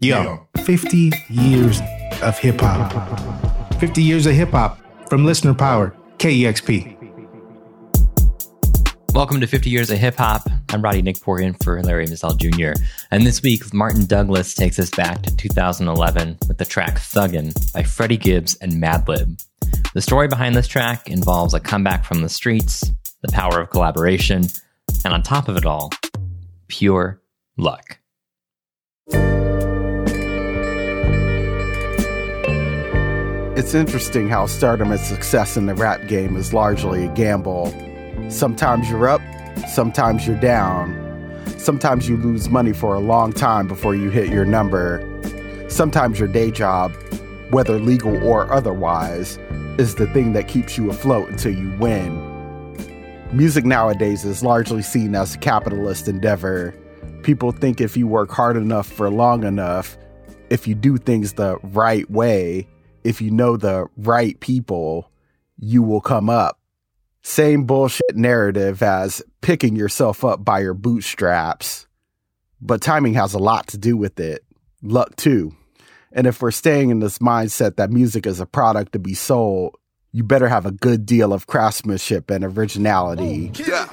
Yo, 50 years of hip hop. 50 years of hip hop from listener power, KEXP. Welcome to 50 Years of Hip Hop. I'm Roddy Nickporian for Larry Mizell Jr. And this week, Martin Douglas takes us back to 2011 with the track Thuggin' by Freddie Gibbs and Madlib. The story behind this track involves a comeback from the streets, the power of collaboration, and on top of it all, pure luck. It's interesting how stardom and success in the rap game is largely a gamble. Sometimes you're up, sometimes you're down. Sometimes you lose money for a long time before you hit your number. Sometimes your day job, whether legal or otherwise, is the thing that keeps you afloat until you win. Music nowadays is largely seen as a capitalist endeavor. People think if you work hard enough for long enough, if you do things the right way, if you know the right people, you will come up. Same bullshit narrative as picking yourself up by your bootstraps. But timing has a lot to do with it. Luck too. And if we're staying in this mindset that music is a product to be sold, you better have a good deal of craftsmanship and originality. Yeah.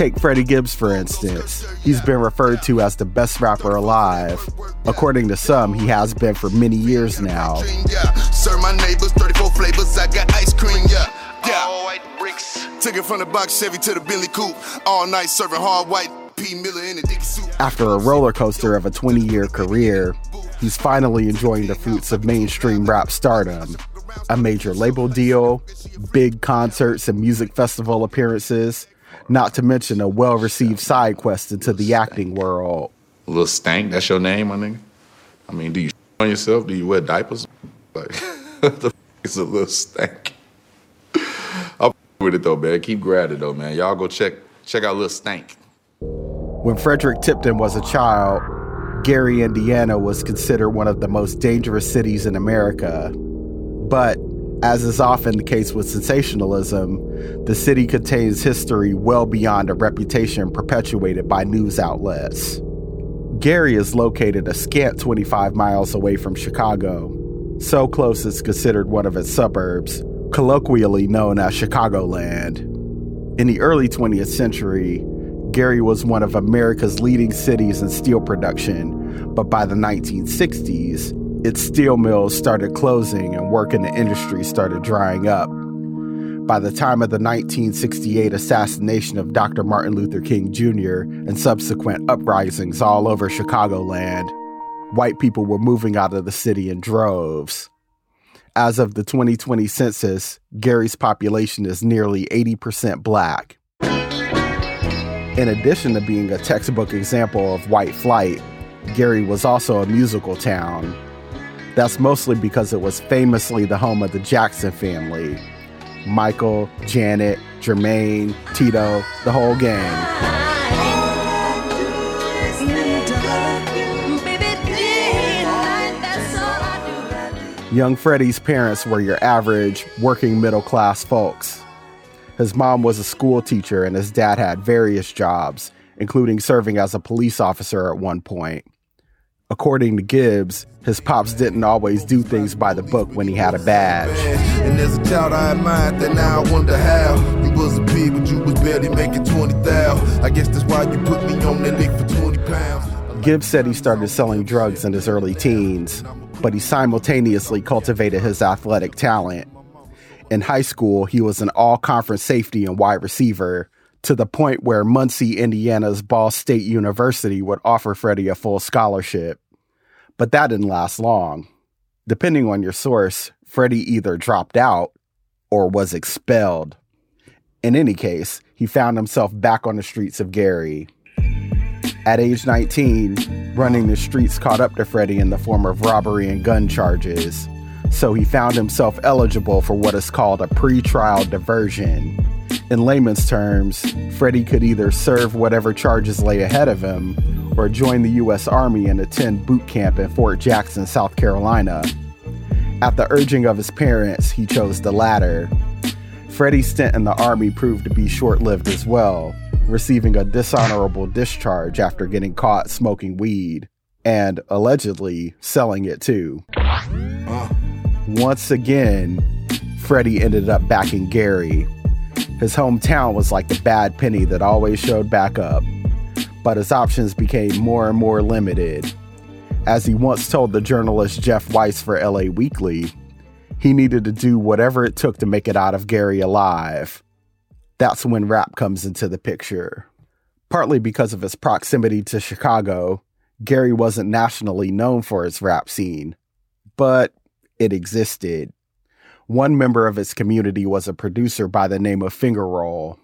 Take Freddie Gibbs, for instance. He's been referred to as the best rapper alive. According to some, he has been for many years now. Sir, my neighbors, 34 flavors, I got ice cream, yeah. Yeah. All white bricks. Took it from the box Chevy to the Bentley coupe. All night serving hard white P. Miller in a Dickie suit. After a roller coaster of a 20 year career, he's finally enjoying the fruits of mainstream rap stardom. A major label deal, big concerts and music festival appearances, not to mention a well received side quest into the acting world. A little stank, that's your name, my nigga? I mean, do you on yourself? Do you wear diapers? Like, the f is a little stank? I'll with it though, man. Keep grabbing though, man. Y'all go check check out Little Stank. When Frederick Tipton was a child, Gary, Indiana was considered one of the most dangerous cities in America. But as is often the case with sensationalism, the city contains history well beyond a reputation perpetuated by news outlets. Gary is located a scant 25 miles away from Chicago, so close it's considered one of its suburbs, colloquially known as Chicagoland. In the early 20th century, Gary was one of America's leading cities in steel production, but by the 1960s, its steel mills started closing and work in the industry started drying up. By the time of the 1968 assassination of Dr. Martin Luther King Jr. and subsequent uprisings all over Chicagoland, white people were moving out of the city in droves. As of the 2020 census, Gary's population is nearly 80% black. In addition to being a textbook example of white flight, Gary was also a musical town that's mostly because it was famously the home of the Jackson family Michael, Janet, Jermaine, Tito, the whole gang. Young Freddie's parents were your average working middle class folks. His mom was a school teacher and his dad had various jobs, including serving as a police officer at one point. According to Gibbs, his pops didn't always do things by the book when he had a badge. And as a child, I admired that now I wonder how. You was a but you was barely making 20,000. I guess that's why you put me on that lick for 20 pounds. Gibbs said he started selling drugs in his early teens, but he simultaneously cultivated his athletic talent. In high school, he was an all conference safety and wide receiver, to the point where Muncie, Indiana's Ball State University would offer Freddie a full scholarship. But that didn't last long. Depending on your source, Freddie either dropped out or was expelled. In any case, he found himself back on the streets of Gary. At age 19, running the streets caught up to Freddie in the form of robbery and gun charges, so he found himself eligible for what is called a pre-trial diversion in layman's terms, Freddie could either serve whatever charges lay ahead of him or join the U.S. Army and attend boot camp in Fort Jackson, South Carolina. At the urging of his parents, he chose the latter. Freddie's stint in the Army proved to be short lived as well, receiving a dishonorable discharge after getting caught smoking weed. and allegedly selling it too. Once again, Freddie ended up backing Gary. His hometown was like the bad penny that always showed back up, but his options became more and more limited. As he once told the journalist Jeff Weiss for LA Weekly, he needed to do whatever it took to make it out of Gary alive. That's when rap comes into the picture. Partly because of his proximity to Chicago, Gary wasn't nationally known for his rap scene, but it existed. One member of his community was a producer by the name of Finger Roll.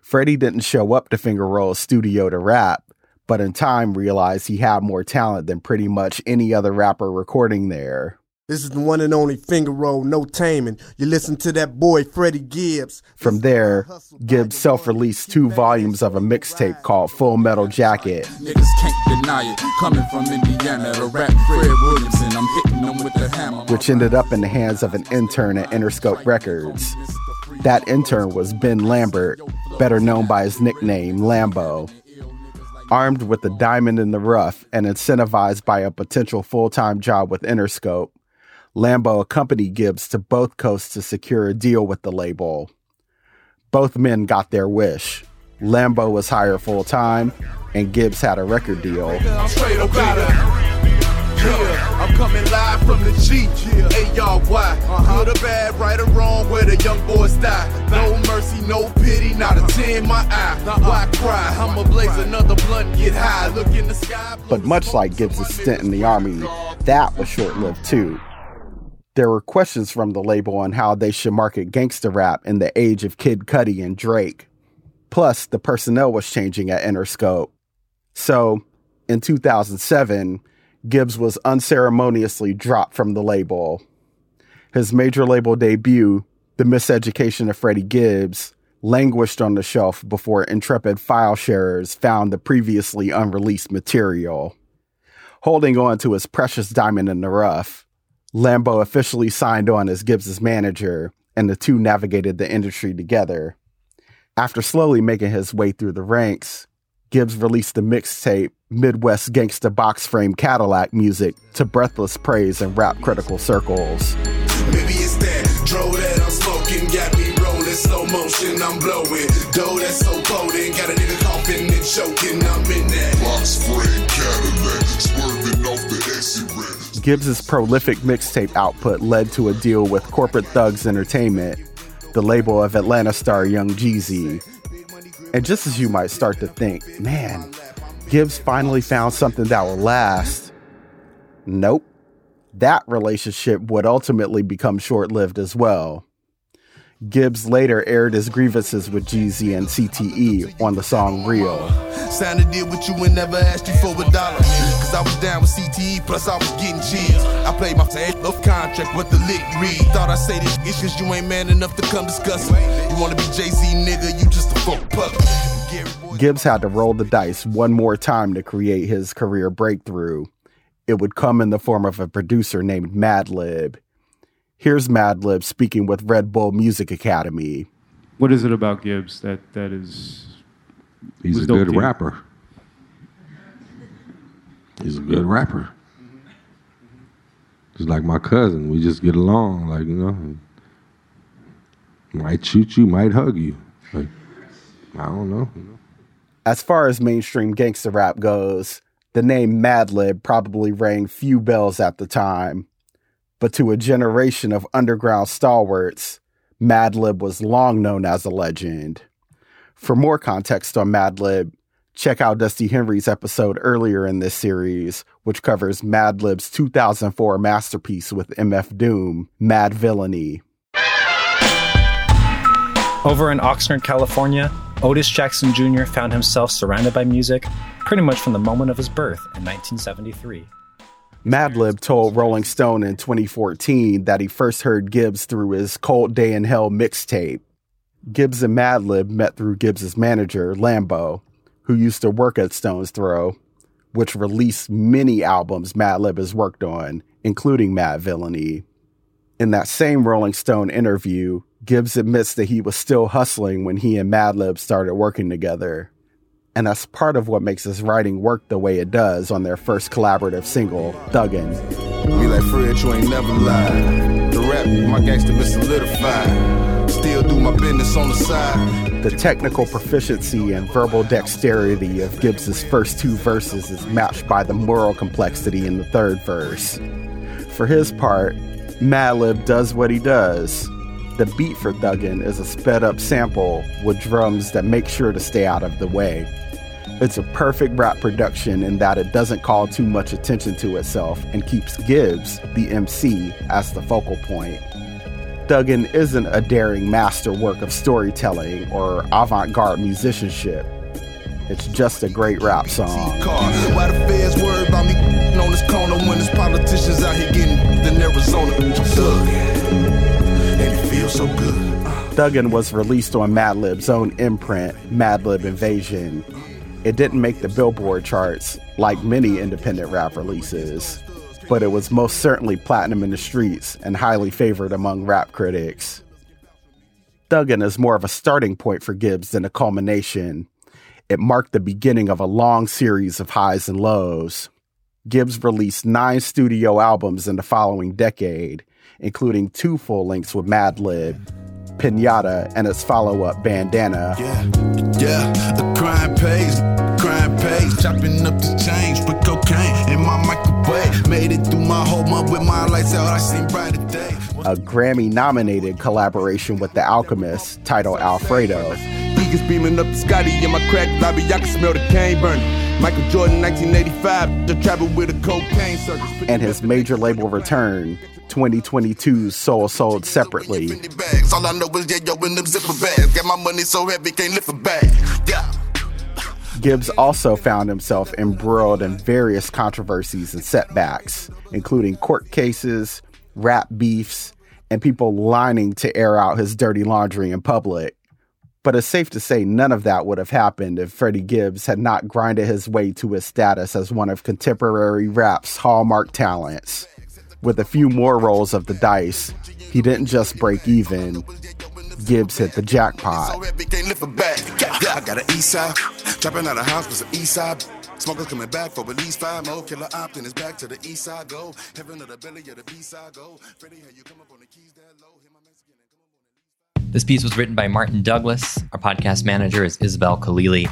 Freddie didn't show up to Finger Roll's studio to rap, but in time realized he had more talent than pretty much any other rapper recording there. This is the one and only finger roll, no taming. You listen to that boy, Freddie Gibbs. From there, Gibbs self released two volumes of a mixtape called Full Metal Jacket. Niggas can't deny it. Coming from Indiana, the rap Fred Williamson. I'm hitting them with the hammer. Which ended up in the hands of an intern at Interscope Records. That intern was Ben Lambert, better known by his nickname, Lambo. Armed with a diamond in the rough and incentivized by a potential full time job with Interscope, Lambo accompanied Gibbs to both coasts to secure a deal with the label. Both men got their wish. Lambo was hired full time, and Gibbs had a record deal. I'm straight up out yeah, I'm coming live from the G. Hey y'all, why? Uh-huh. Good or bad, right or wrong, where the young boys die. No mercy, no pity, not a tear in my eye. Why cry? I'ma blaze another blunt, get high, look in the sky. But much like Gibbs' stint in the army, that was short lived too there were questions from the label on how they should market gangster rap in the age of Kid Cudi and Drake. Plus, the personnel was changing at Interscope. So, in 2007, Gibbs was unceremoniously dropped from the label. His major label debut, The Miseducation of Freddie Gibbs, languished on the shelf before intrepid file sharers found the previously unreleased material. Holding on to his precious diamond in the rough, Lambo officially signed on as Gibbs' manager, and the two navigated the industry together. After slowly making his way through the ranks, Gibbs released the mixtape Midwest Gangsta Box Frame Cadillac music to breathless praise in rap critical circles. Maybe it's that that I'm smoking, got me rolling slow motion, I'm blowing. Dough that's so potent, got a nigga coughing and choking, I'm in that box frame Cadillac, Gibbs's prolific mixtape output led to a deal with Corporate Thugs Entertainment, the label of Atlanta star Young Jeezy. And just as you might start to think, man, Gibbs finally found something that will last. Nope. That relationship would ultimately become short lived as well. Gibbs later aired his grievances with Jeezy and CTE on the song Real. Signed a deal with you and never asked you for a dollar. Cause I was down with CTE, plus I was getting cheers. I played my of contract, what the lick read. Thought I say this is cause you ain't man enough to come discuss it. You wanna be Jay Z, nigga, you just a fuck puppet. Gibbs had to roll the dice one more time to create his career breakthrough. It would come in the form of a producer named Madlib. Here's Madlib speaking with Red Bull Music Academy. What is it about Gibbs that that is? He's a good rapper. He's a good rapper. Just like my cousin, we just get along. Like you know, might shoot you, might hug you. Like I don't know. Know. As far as mainstream gangster rap goes, the name Madlib probably rang few bells at the time but to a generation of underground stalwarts, Madlib was long known as a legend. For more context on Madlib, check out Dusty Henry's episode earlier in this series, which covers Madlib's 2004 masterpiece with MF Doom, Madvillainy. Over in Oxnard, California, Otis Jackson Jr. found himself surrounded by music pretty much from the moment of his birth in 1973. Madlib told Rolling Stone in 2014 that he first heard Gibbs through his Cold Day in Hell mixtape. Gibbs and Madlib met through Gibbs's manager, Lambo, who used to work at Stones Throw, which released many albums Madlib has worked on, including Madvillainy. In that same Rolling Stone interview, Gibbs admits that he was still hustling when he and Madlib started working together. And that's part of what makes his writing work the way it does on their first collaborative single, Thuggin'. Me like Fred, you ain't never lied. The rap, my gangster been solidified. Still do my business on the side. The technical proficiency and verbal dexterity of Gibbs's first two verses is matched by the moral complexity in the third verse. For his part, Madlib does what he does. The beat for Thuggin' is a sped up sample with drums that make sure to stay out of the way. It's a perfect rap production in that it doesn't call too much attention to itself and keeps Gibbs, the MC, as the focal point. Thuggin' isn't a daring masterwork of storytelling or avant garde musicianship. It's just a great rap song. Why the feds worry about me on this corner when there's politicians out here getting in Arizona? Feels so good. Thuggin' was released on Madlib's own imprint, Madlib Invasion. It didn't make the Billboard charts like many independent rap releases, but it was most certainly platinum in the streets and highly favored among rap critics. Thuggin' is more of a starting point for Gibbs than a culmination. It marked the beginning of a long series of highs and lows. Gibbs released nine studio albums in the following decade, including two full lengths with Madlib, Pinata, and its follow up Bandana. Yeah, yeah, the crime pays, crime pays. Chopping up the change, put cocaine in my microwave. Made it through my whole month with my lights out, I seen brighter day. A Grammy nominated collaboration with The Alchemist titled Alfredo. Beacons beaming up the Scotty in my crack lobby, I can smell the cane burning. Michael Jordan, 1985, the travel with a cocaine circus. And his major label return, 2022's Soul Sold Separately. All I know is yeah, yo, in them zipper bags. Got my money so heavy, can't lift a bag. Yeah. Gibbs also found himself embroiled in various controversies and setbacks, including court cases, rap beefs, and people lining to air out his dirty laundry in public. But it's safe to say none of that would have happened if Freddie Gibbs had not grinded his way to his status as one of contemporary rap's hallmark talents. With a few more rolls of the dice, he didn't just break even, Gibbs hit the jackpot. So heavy, can't lift a bag. Yeah, I got an east side. Dropping out of house was an east side. Smokers coming back for at least five more. Killer Optin is back to the east side. Go. Heaven of the belly of the B side. Go. Freddie, how you come up on the keys that low? Hit my Mexican and come up on the This piece was written by Martin Douglas. Our podcast manager is Isabel Khalili.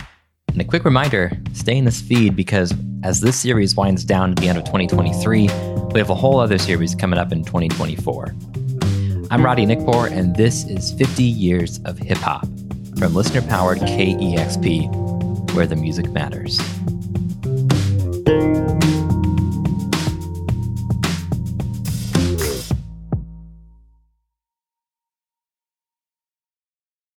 And a quick reminder stay in this feed because as this series winds down at the end of 2023, we have a whole other series coming up in 2024. I'm Roddy Nikpour, and this is 50 Years of Hip Hop from listener powered KEXP, where the music matters.